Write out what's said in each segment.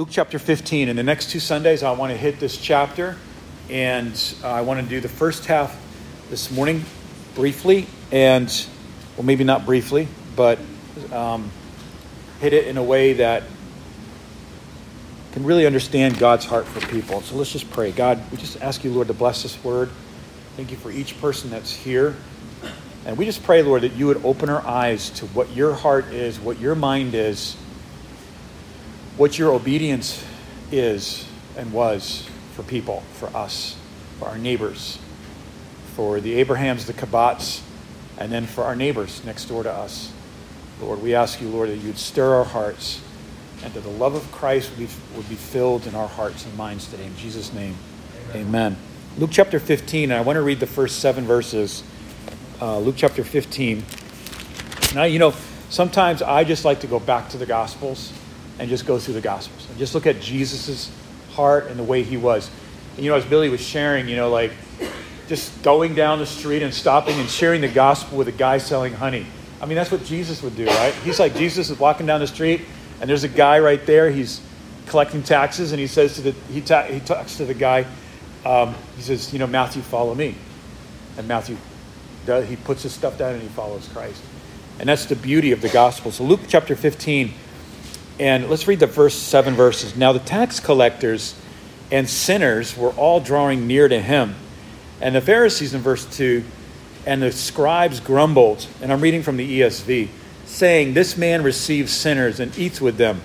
Luke chapter 15. In the next two Sundays, I want to hit this chapter, and I want to do the first half this morning briefly, and, well, maybe not briefly, but um, hit it in a way that can really understand God's heart for people. So let's just pray. God, we just ask you, Lord, to bless this word. Thank you for each person that's here. And we just pray, Lord, that you would open our eyes to what your heart is, what your mind is, what your obedience is and was for people, for us, for our neighbors, for the Abrahams, the Kabats, and then for our neighbors next door to us. Lord, we ask you, Lord, that you'd stir our hearts and that the love of Christ would be, would be filled in our hearts and minds today. In Jesus' name, amen. amen. Luke chapter 15, and I want to read the first seven verses. Uh, Luke chapter 15. Now, you know, sometimes I just like to go back to the Gospels and just go through the Gospels and just look at Jesus' heart and the way he was. And, you know, as Billy was sharing, you know, like just going down the street and stopping and sharing the gospel with a guy selling honey. I mean, that's what Jesus would do, right? He's like, Jesus is walking down the street, and there's a guy right there. He's collecting taxes, and he says to the, he, ta- he talks to the guy, um, he says, you know, Matthew, follow me. And Matthew, does, he puts his stuff down and he follows Christ. And that's the beauty of the gospel. So, Luke chapter 15, and let's read the first seven verses. Now, the tax collectors and sinners were all drawing near to him. And the Pharisees in verse 2 and the scribes grumbled, and I'm reading from the ESV, saying, This man receives sinners and eats with them.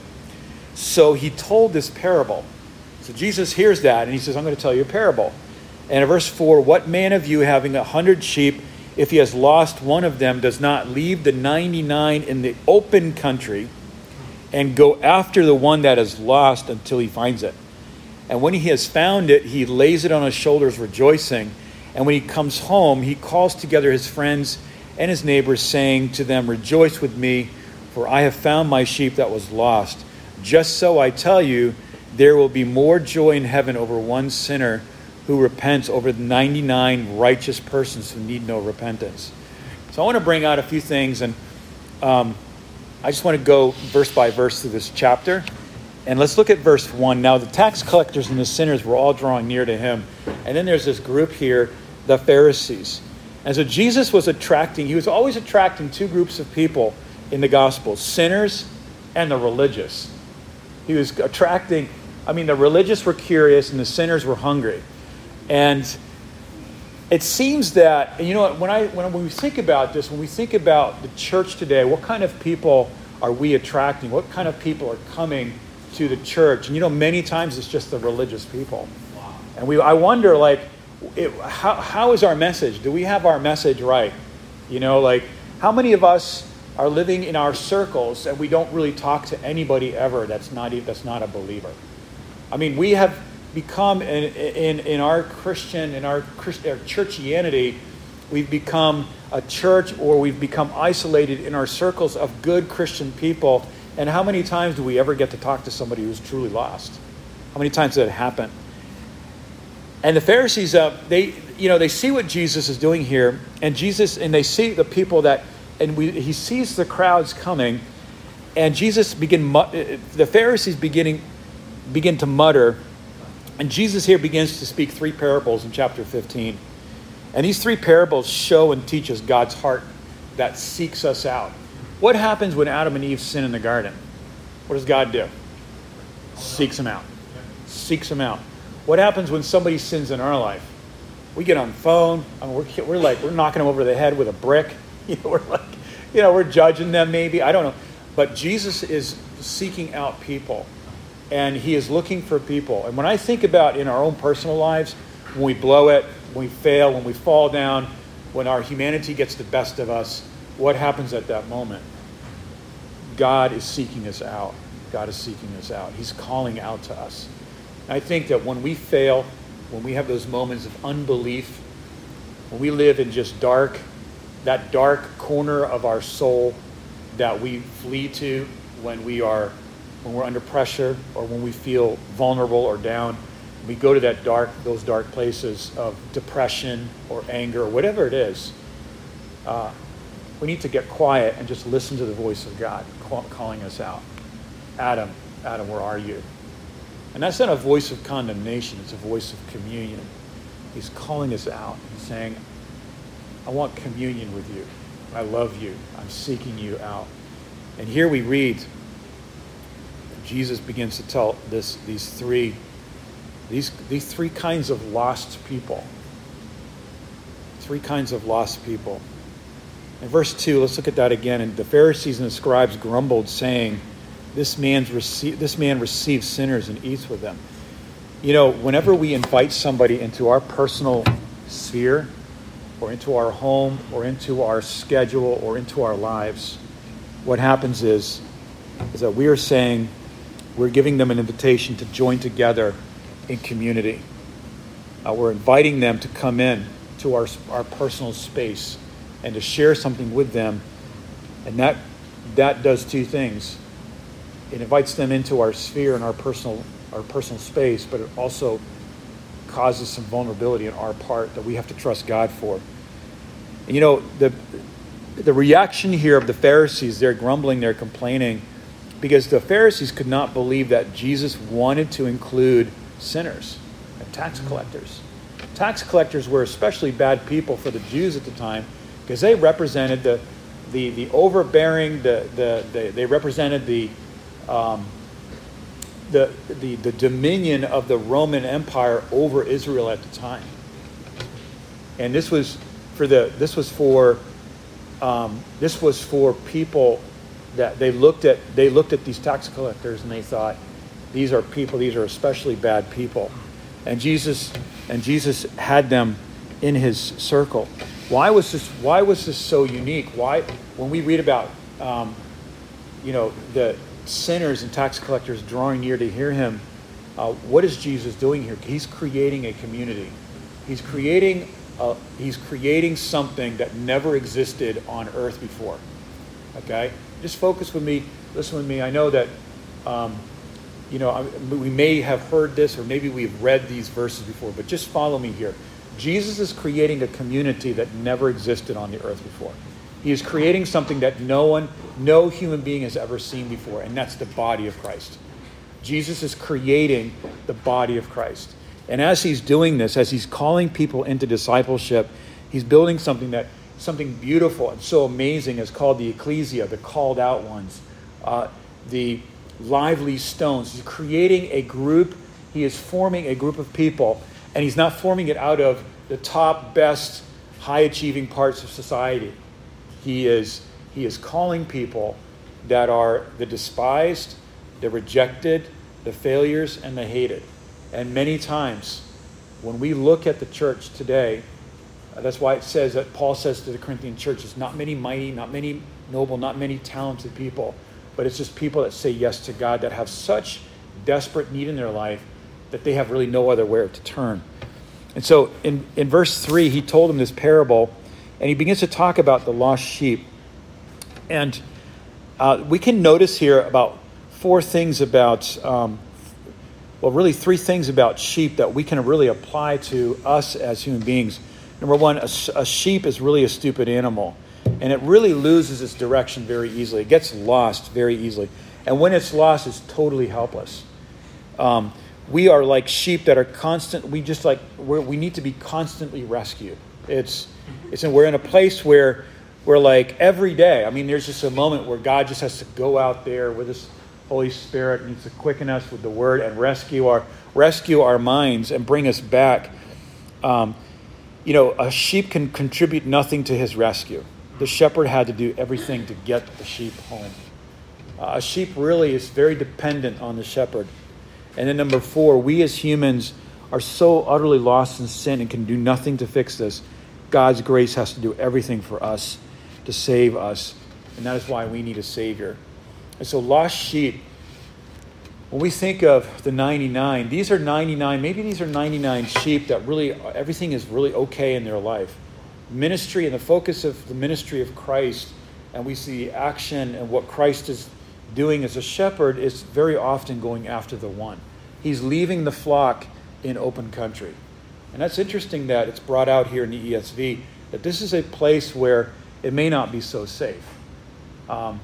So he told this parable. So Jesus hears that and he says, I'm going to tell you a parable. And in verse 4, what man of you having a hundred sheep, if he has lost one of them, does not leave the 99 in the open country and go after the one that is lost until he finds it? And when he has found it, he lays it on his shoulders, rejoicing. And when he comes home, he calls together his friends and his neighbors, saying to them, Rejoice with me, for I have found my sheep that was lost. Just so I tell you, there will be more joy in heaven over one sinner who repents over the 99 righteous persons who need no repentance. So I want to bring out a few things, and um, I just want to go verse by verse through this chapter. And let's look at verse 1. Now, the tax collectors and the sinners were all drawing near to him. And then there's this group here, the Pharisees. And so Jesus was attracting, he was always attracting two groups of people in the gospel sinners and the religious. He was attracting, I mean, the religious were curious and the sinners were hungry. And it seems that, you know, when, I, when we think about this, when we think about the church today, what kind of people are we attracting? What kind of people are coming to the church? And, you know, many times it's just the religious people. And we, I wonder, like, it, how, how is our message? Do we have our message right? You know, like, how many of us are living in our circles and we don't really talk to anybody ever that's not, that's not a believer? I mean, we have become in, in, in our Christian, in our, Christ, our churchianity, we've become a church or we've become isolated in our circles of good Christian people. And how many times do we ever get to talk to somebody who's truly lost? How many times did it happen? And the Pharisees, uh, they, you know, they see what Jesus is doing here, and Jesus, and they see the people that, and we, he sees the crowds coming, and Jesus begin, uh, the Pharisees beginning, begin to mutter, and Jesus here begins to speak three parables in chapter 15. And these three parables show and teach us God's heart that seeks us out. What happens when Adam and Eve sin in the garden? What does God do? Seeks them out. Seeks them out. What happens when somebody sins in our life? We get on the phone. I mean, we're, we're like, we're knocking them over the head with a brick. You know, we're like, you know, we're judging them maybe. I don't know. But Jesus is seeking out people and he is looking for people. And when I think about in our own personal lives, when we blow it, when we fail, when we fall down, when our humanity gets the best of us, what happens at that moment? God is seeking us out. God is seeking us out. He's calling out to us. And I think that when we fail, when we have those moments of unbelief, when we live in just dark, that dark corner of our soul that we flee to when we are when we're under pressure or when we feel vulnerable or down, we go to that dark, those dark places of depression or anger or whatever it is. Uh, we need to get quiet and just listen to the voice of God calling us out. Adam, Adam, where are you? And that's not a voice of condemnation, it's a voice of communion. He's calling us out. and saying, I want communion with you. I love you. I'm seeking you out. And here we read Jesus begins to tell this these three these these three kinds of lost people. Three kinds of lost people. In verse 2, let's look at that again. And the Pharisees and the scribes grumbled, saying, This, man's rece- this man receives sinners and eats with them. You know, whenever we invite somebody into our personal sphere, or into our home, or into our schedule, or into our lives, what happens is, is that we are saying, we're giving them an invitation to join together in community. Uh, we're inviting them to come in to our, our personal space and to share something with them. And that, that does two things. It invites them into our sphere and our personal, our personal space, but it also causes some vulnerability on our part that we have to trust God for. And you know, the, the reaction here of the Pharisees, they're grumbling, they're complaining, because the Pharisees could not believe that Jesus wanted to include sinners and tax collectors. Tax collectors were especially bad people for the Jews at the time because they represented the, the, the overbearing, the, the, the, they represented the, um, the, the, the dominion of the Roman Empire over Israel at the time. And this was for the this was for um, this was for people that they looked at they looked at these tax collectors and they thought these are people these are especially bad people. And jesus and jesus had them in his circle. Why was this why was this so unique? Why when we read about um, you know the sinners and tax collectors drawing near to hear him uh, what is jesus doing here? He's creating a community. He's creating a, he's creating something that never existed on earth before okay just focus with me, listen with me. I know that, um, you know, we may have heard this or maybe we've read these verses before, but just follow me here. Jesus is creating a community that never existed on the earth before. He is creating something that no one, no human being has ever seen before, and that's the body of Christ. Jesus is creating the body of Christ. And as he's doing this, as he's calling people into discipleship, he's building something that something beautiful and so amazing is called the ecclesia, the called out ones, uh, the lively stones. He's creating a group, he is forming a group of people, and he's not forming it out of the top, best, high achieving parts of society. He is, he is calling people that are the despised, the rejected, the failures, and the hated. And many times, when we look at the church today, that's why it says that Paul says to the Corinthian churches, not many mighty, not many noble, not many talented people, but it's just people that say yes to God that have such desperate need in their life that they have really no other where to turn. And so in, in verse 3, he told them this parable, and he begins to talk about the lost sheep. And uh, we can notice here about four things about, um, well, really three things about sheep that we can really apply to us as human beings. Number one, a, a sheep is really a stupid animal, and it really loses its direction very easily. It gets lost very easily. And when it's lost, it's totally helpless. Um, we are like sheep that are constant. We just like we need to be constantly rescued. It's it's and we're in a place where we're like every day. I mean, there's just a moment where God just has to go out there with His Holy Spirit needs to quicken us with the Word and rescue our rescue our minds and bring us back. Um, you know, a sheep can contribute nothing to his rescue. The shepherd had to do everything to get the sheep home. Uh, a sheep really is very dependent on the shepherd. And then, number four, we as humans are so utterly lost in sin and can do nothing to fix this. God's grace has to do everything for us to save us. And that is why we need a Savior. And so, lost sheep when we think of the 99, these are 99, maybe these are 99 sheep that really, everything is really okay in their life. Ministry and the focus of the ministry of Christ, and we see action and what Christ is doing as a shepherd is very often going after the one. He's leaving the flock in open country. And that's interesting that it's brought out here in the ESV that this is a place where it may not be so safe. Um,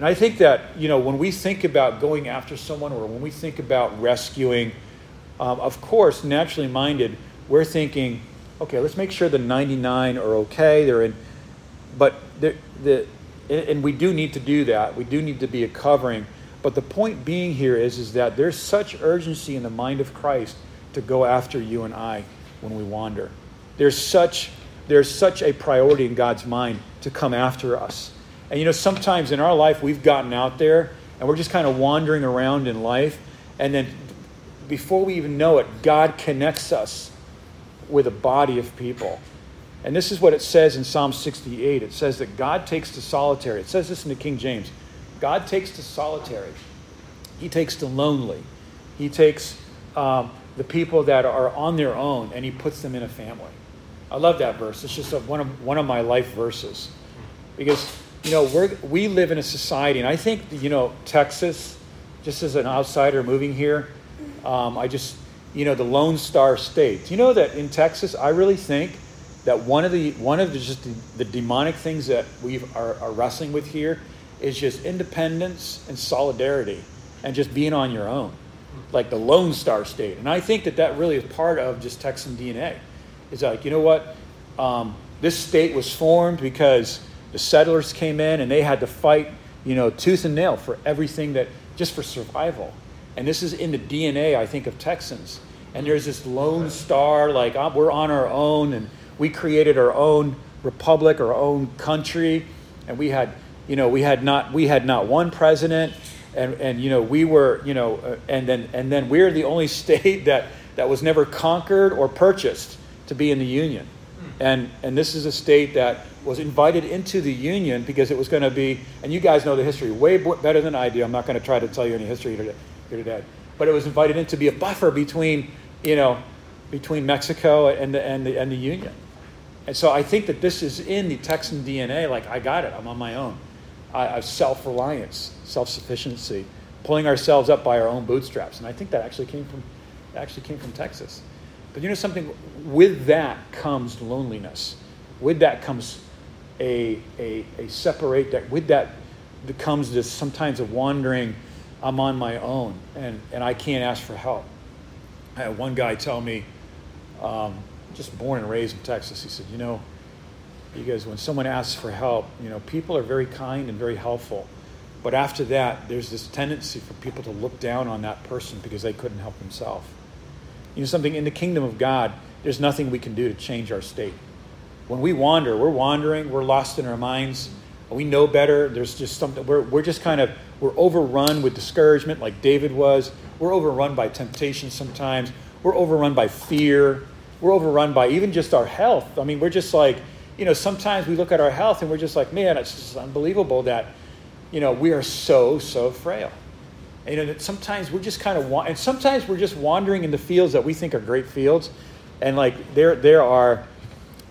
And I think that, you know, when we think about going after someone or when we think about rescuing, um, of course, naturally minded, we're thinking, okay, let's make sure the 99 are okay. They're in, but the, the, and we do need to do that. We do need to be a covering. But the point being here is, is that there's such urgency in the mind of Christ to go after you and I when we wander. There's such, there's such a priority in God's mind to come after us. And you know, sometimes in our life we've gotten out there and we're just kind of wandering around in life. And then before we even know it, God connects us with a body of people. And this is what it says in Psalm 68. It says that God takes to solitary. It says this in the King James. God takes to solitary. He takes to lonely. He takes um, the people that are on their own and he puts them in a family. I love that verse. It's just a, one, of, one of my life verses. Because, you know, we we live in a society, and I think, you know, Texas, just as an outsider moving here, um, I just, you know, the Lone Star State. You know that in Texas, I really think that one of the one of the just the, the demonic things that we are, are wrestling with here is just independence and solidarity and just being on your own like the lone star state. And i think that that really is part of just texan dna is like you know what? Um, this state was formed because the settlers came in and they had to fight you know tooth and nail for everything that just for survival. And this is in the dna i think of texans. And there's this lone star like oh, we're on our own and we created our own republic, our own country, and we had, you know, we had not we had not one president, and and you know we were, you know, uh, and then and then we're the only state that that was never conquered or purchased to be in the union, and and this is a state that was invited into the union because it was going to be, and you guys know the history way better than I do. I'm not going to try to tell you any history here today, but it was invited in to be a buffer between, you know, between Mexico and the and the and the union. And so I think that this is in the Texan DNA. Like, I got it, I'm on my own. I, have self reliance, self sufficiency, pulling ourselves up by our own bootstraps. And I think that actually came from, actually came from Texas. But you know something? With that comes loneliness. With that comes a, a, a separate, that with that becomes this sometimes a wandering, I'm on my own and, and I can't ask for help. I had one guy tell me, um, just born and raised in Texas. He said, you know, because when someone asks for help, you know, people are very kind and very helpful. But after that, there's this tendency for people to look down on that person because they couldn't help themselves. You know, something in the kingdom of God, there's nothing we can do to change our state. When we wander, we're wandering, we're lost in our minds, we know better. There's just something, we're, we're just kind of, we're overrun with discouragement like David was. We're overrun by temptation sometimes. We're overrun by fear we're overrun by even just our health. I mean, we're just like, you know, sometimes we look at our health and we're just like, man, it's just unbelievable that, you know, we are so, so frail. And, you know, that sometimes we're just kind of, and sometimes we're just wandering in the fields that we think are great fields. And like, there, there are,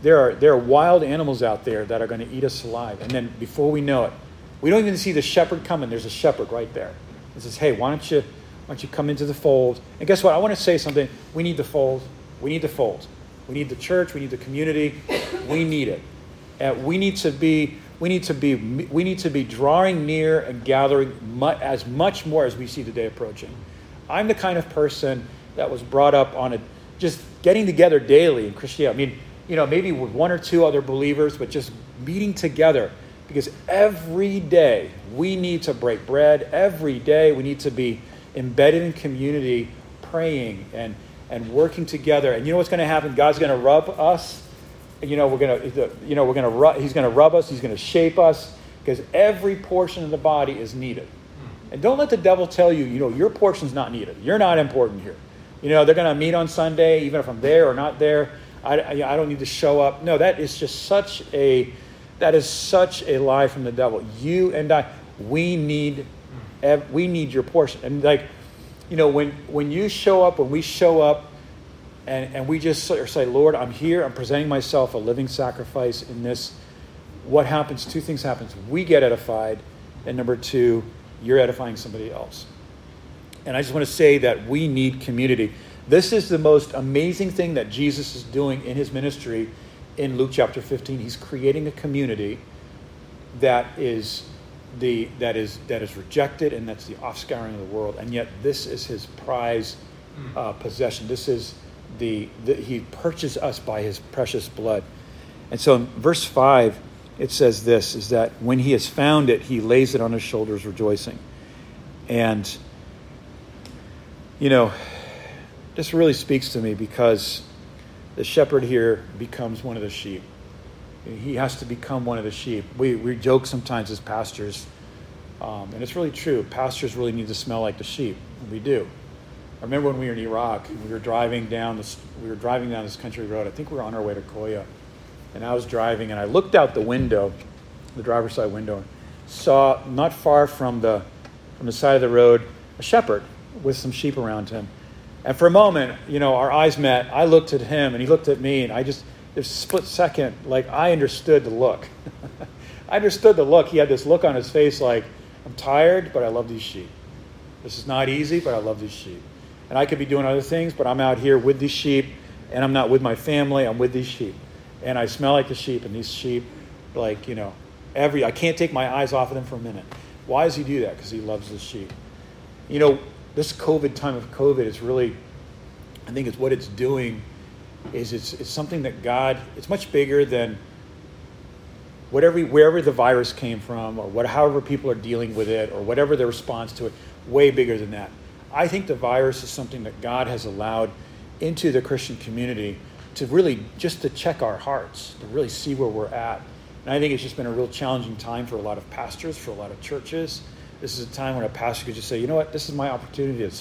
there are, there are wild animals out there that are going to eat us alive. And then before we know it, we don't even see the shepherd coming. There's a shepherd right there. He says, hey, why don't you, why don't you come into the fold? And guess what? I want to say something. We need the fold. We need the fold. We need the church. We need the community. We need it. And we need to be we need to be we need to be drawing near and gathering as much more as we see the day approaching. I'm the kind of person that was brought up on a just getting together daily in Christianity. I mean, you know, maybe with one or two other believers, but just meeting together because every day we need to break bread. Every day we need to be embedded in community, praying and and working together. And you know what's going to happen? God's going to rub us. You know, we're going to, you know, we're going to rub, he's going to rub us. He's going to shape us because every portion of the body is needed. Hmm. And don't let the devil tell you, you know, your portion's not needed. You're not important here. You know, they're going to meet on Sunday, even if I'm there or not there. I, I don't need to show up. No, that is just such a, that is such a lie from the devil. You and I, we need, hmm. we need your portion. And like, you know, when, when you show up, when we show up, and, and we just say, Lord, I'm here, I'm presenting myself a living sacrifice in this, what happens? Two things happens. We get edified, and number two, you're edifying somebody else. And I just want to say that we need community. This is the most amazing thing that Jesus is doing in his ministry in Luke chapter 15. He's creating a community that is the that is that is rejected and that's the offscouring of the world and yet this is his prize uh, possession this is the, the he purchased us by his precious blood and so in verse 5 it says this is that when he has found it he lays it on his shoulders rejoicing and you know this really speaks to me because the shepherd here becomes one of the sheep he has to become one of the sheep. We, we joke sometimes as pastors, um, and it's really true. Pastors really need to smell like the sheep. We do. I remember when we were in Iraq, we were driving down this, we were driving down this country road. I think we were on our way to Koya, and I was driving, and I looked out the window, the driver's side window, saw not far from the from the side of the road a shepherd with some sheep around him. And for a moment, you know, our eyes met. I looked at him, and he looked at me, and I just this split second, like I understood the look. I understood the look. He had this look on his face like, I'm tired, but I love these sheep. This is not easy, but I love these sheep. And I could be doing other things, but I'm out here with these sheep, and I'm not with my family, I'm with these sheep. And I smell like the sheep, and these sheep, like, you know, every, I can't take my eyes off of them for a minute. Why does he do that? Because he loves the sheep. You know, this COVID time of COVID is really, I think it's what it's doing is it's, it's something that God, it's much bigger than whatever, wherever the virus came from or what, however people are dealing with it or whatever their response to it, way bigger than that. I think the virus is something that God has allowed into the Christian community to really just to check our hearts, to really see where we're at. And I think it's just been a real challenging time for a lot of pastors, for a lot of churches. This is a time when a pastor could just say, you know what, this is my opportunity to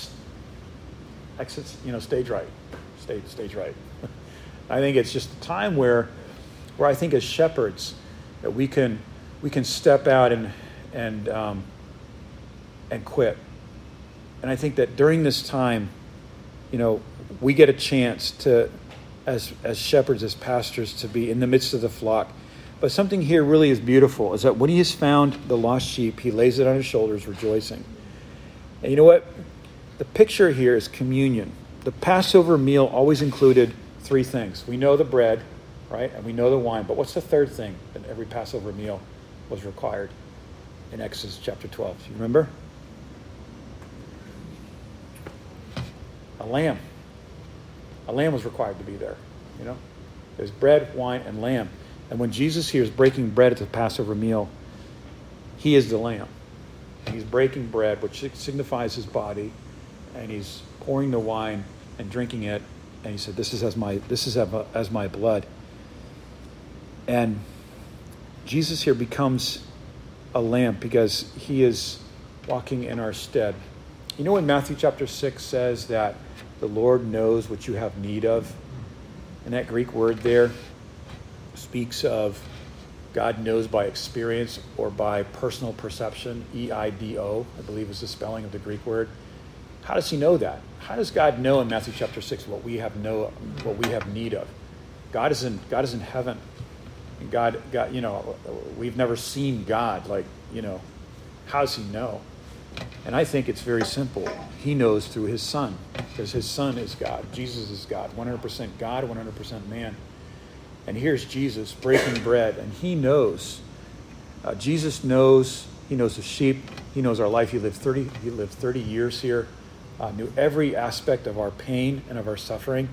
exit, you know, stage right, stage, stage right. I think it's just a time where, where I think as shepherds that we can we can step out and and um, and quit. And I think that during this time, you know, we get a chance to, as as shepherds, as pastors, to be in the midst of the flock. But something here really is beautiful is that when he has found the lost sheep, he lays it on his shoulders, rejoicing. And you know what? The picture here is communion. The Passover meal always included three things. We know the bread, right? And we know the wine. But what's the third thing that every Passover meal was required in Exodus chapter 12? Do you remember? Lamb. A lamb was required to be there, you know? There's bread, wine, and lamb. And when Jesus here is breaking bread at the Passover meal, he is the lamb. He's breaking bread, which signifies his body, and he's pouring the wine and drinking it and he said, "This is as my this is as my blood." And Jesus here becomes a lamb because he is walking in our stead. You know when Matthew chapter 6 says that the Lord knows what you have need of? And that Greek word there speaks of God knows by experience or by personal perception. E I D O, I believe is the spelling of the Greek word. How does he know that? How does God know in Matthew chapter 6 what we have know what we have need of? God is in God is in heaven. And God God, you know, we've never seen God like, you know, how does he know? And I think it's very simple. He knows through his son, because his son is God. Jesus is God, 100% God, 100% man. And here's Jesus breaking bread, and he knows. Uh, Jesus knows. He knows the sheep. He knows our life. He lived 30. He lived 30 years here uh, knew every aspect of our pain and of our suffering,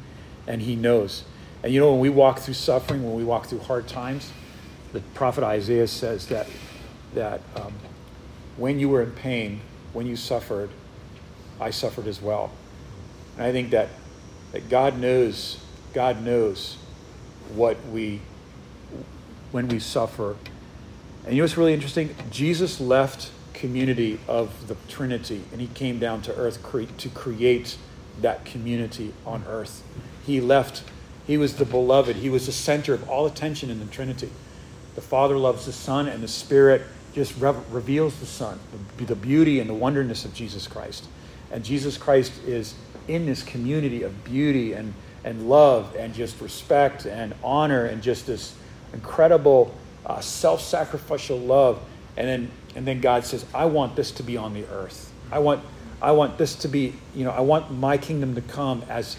and He knows. And you know, when we walk through suffering, when we walk through hard times, the prophet Isaiah says that that um, when you were in pain, when you suffered, I suffered as well. And I think that that God knows, God knows what we when we suffer. And you know what's really interesting? Jesus left community of the Trinity, and he came down to earth cre- to create that community on earth. He left, he was the beloved, he was the center of all attention in the Trinity. The Father loves the Son, and the Spirit just re- reveals the Son, the, the beauty and the wonderness of Jesus Christ. And Jesus Christ is in this community of beauty and, and love and just respect and honor and just this incredible uh, self sacrificial love. And then and then God says, I want this to be on the earth. I want, I want this to be, you know, I want my kingdom to come as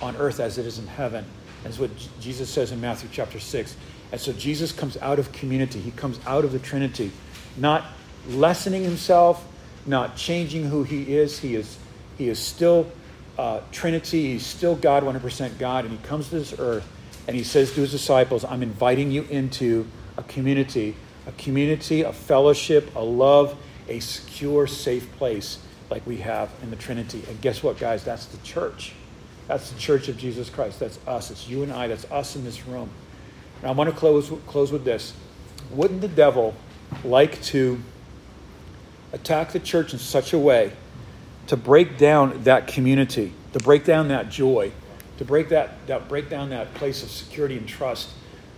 on earth as it is in heaven. That's what Jesus says in Matthew chapter 6. And so Jesus comes out of community. He comes out of the Trinity, not lessening himself, not changing who he is. He is, he is still uh, Trinity, he's still God, 100% God, and he comes to this earth and he says to his disciples, I'm inviting you into a community, a community, a fellowship, a love, a secure, safe place like we have in the Trinity. And guess what, guys? That's the church. That's the church of Jesus Christ. That's us. It's you and I. That's us in this room. And I want to close, close with this. Wouldn't the devil like to attack the church in such a way to break down that community, to break down that joy, to break that, that break down that place of security and trust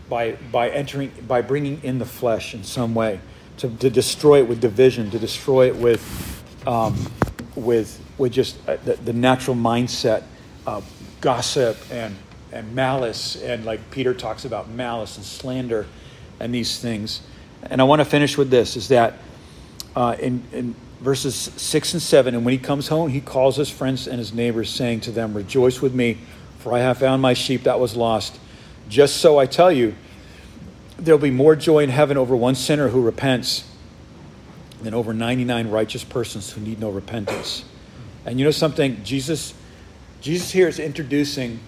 by, by entering by bringing in the flesh in some way to, to destroy it with division to destroy it with um, with with just uh, the, the, natural mindset of gossip and and malice and like Peter talks about malice and slander and these things and I want to finish with this is that uh, in, in verses 6 and 7 and when he comes home he calls his friends and his neighbors saying to them rejoice with me for I have found my sheep that was lost just so I tell you, there'll be more joy in heaven over one sinner who repents than over 99 righteous persons who need no repentance. And you know something? Jesus, Jesus here is introducing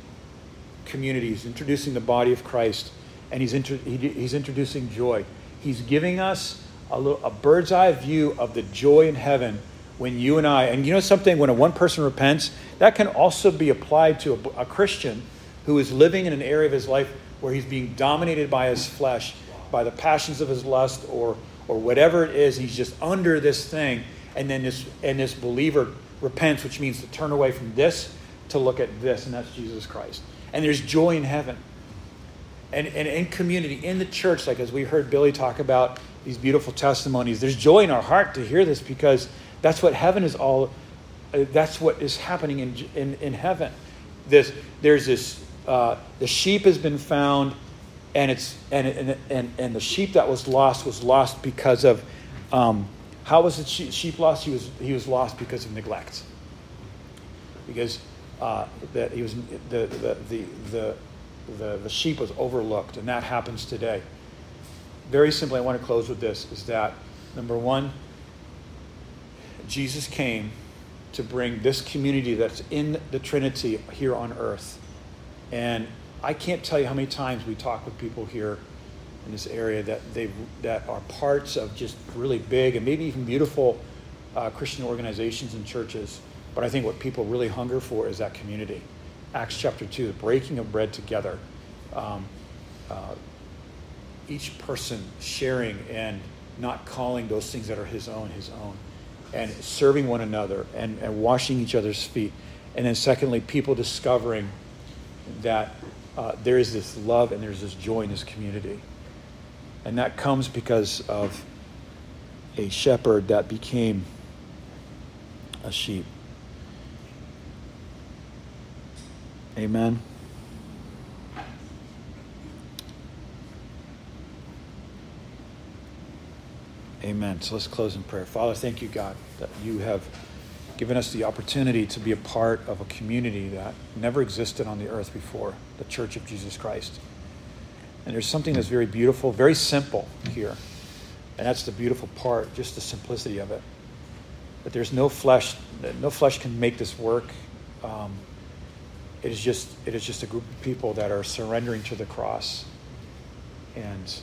communities, introducing the body of Christ, and he's, inter, he, he's introducing joy. He's giving us a, little, a bird's eye view of the joy in heaven when you and I, and you know something, when a one person repents, that can also be applied to a, a Christian who is living in an area of his life where he's being dominated by his flesh, by the passions of his lust, or or whatever it is, he's just under this thing, and then this and this believer repents, which means to turn away from this to look at this, and that's Jesus Christ. And there's joy in heaven. And, and in community, in the church, like as we heard Billy talk about these beautiful testimonies, there's joy in our heart to hear this because that's what heaven is all, uh, that's what is happening in, in, in heaven. This, there's this uh, the sheep has been found, and it's and, and and and the sheep that was lost was lost because of um, how was the sheep lost? He was he was lost because of neglect. Because uh, that he was the the, the the the the sheep was overlooked, and that happens today. Very simply, I want to close with this: is that number one, Jesus came to bring this community that's in the Trinity here on earth and I can't tell you how many times we talk with people here in this area that they that are parts of just really big and maybe even beautiful uh, Christian organizations and churches. But I think what people really hunger for is that community. Acts chapter two, the breaking of bread together. Um, uh, each person sharing and not calling those things that are his own his own and serving one another and, and washing each other's feet and then secondly people discovering that uh, there is this love and there's this joy in this community. And that comes because of a shepherd that became a sheep. Amen. Amen. So let's close in prayer. Father, thank you, God, that you have given us the opportunity to be a part of a community that never existed on the earth before the Church of Jesus Christ. And there's something that's very beautiful, very simple here. And that's the beautiful part, just the simplicity of it. That there's no flesh, no flesh can make this work. Um, it is just it is just a group of people that are surrendering to the cross and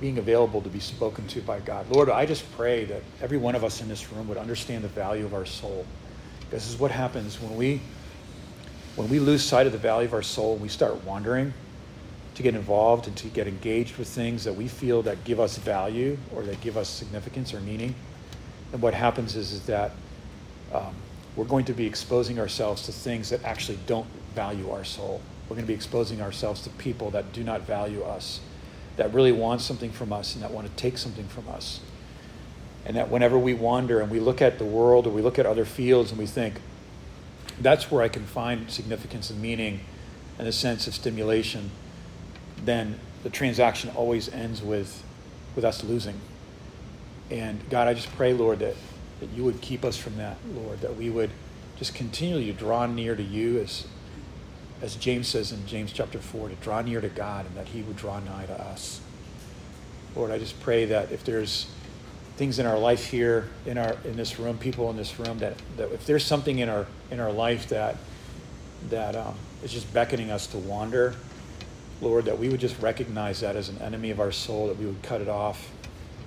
being available to be spoken to by God. Lord, I just pray that every one of us in this room would understand the value of our soul. This is what happens when we when we lose sight of the value of our soul and we start wandering to get involved and to get engaged with things that we feel that give us value or that give us significance or meaning. And what happens is, is that um, we're going to be exposing ourselves to things that actually don't value our soul. We're going to be exposing ourselves to people that do not value us that really want something from us and that want to take something from us. And that whenever we wander and we look at the world or we look at other fields and we think, that's where I can find significance and meaning and a sense of stimulation, then the transaction always ends with, with us losing. And God, I just pray, Lord, that, that you would keep us from that, Lord, that we would just continually draw near to you as as James says in James chapter 4, to draw near to God and that He would draw nigh to us. Lord, I just pray that if there's things in our life here, in our in this room, people in this room that, that if there's something in our in our life that that um, is just beckoning us to wander, Lord, that we would just recognize that as an enemy of our soul, that we would cut it off,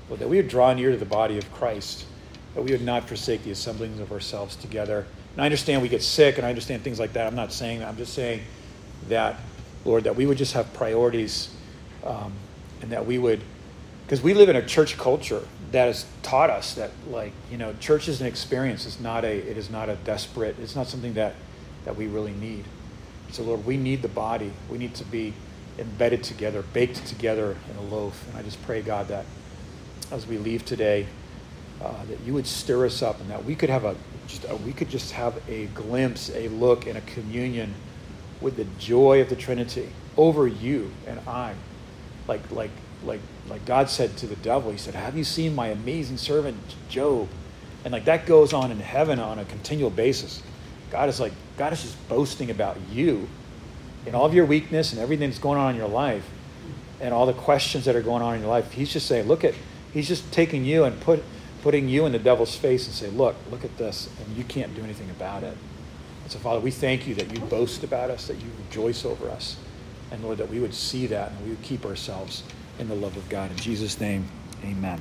Lord, that we would draw near to the body of Christ, that we would not forsake the assembling of ourselves together. And I understand we get sick, and I understand things like that. I'm not saying that. I'm just saying that, Lord, that we would just have priorities, um, and that we would, because we live in a church culture that has taught us that, like, you know, church is an experience. It's not a. It is not a desperate. It's not something that that we really need. So, Lord, we need the body. We need to be embedded together, baked together in a loaf. And I just pray, God, that as we leave today, uh, that you would stir us up and that we could have a just a, we could just have a glimpse, a look, and a communion with the joy of the Trinity over you and I, like like like like God said to the devil. He said, "Have you seen my amazing servant Job?" And like that goes on in heaven on a continual basis. God is like God is just boasting about you and all of your weakness and everything that's going on in your life and all the questions that are going on in your life. He's just saying, look at he's just taking you and put putting you in the devil's face and say, look, look at this, and you can't do anything about it. And so, Father, we thank you that you boast about us, that you rejoice over us. And Lord, that we would see that and we would keep ourselves in the love of God. In Jesus' name, amen.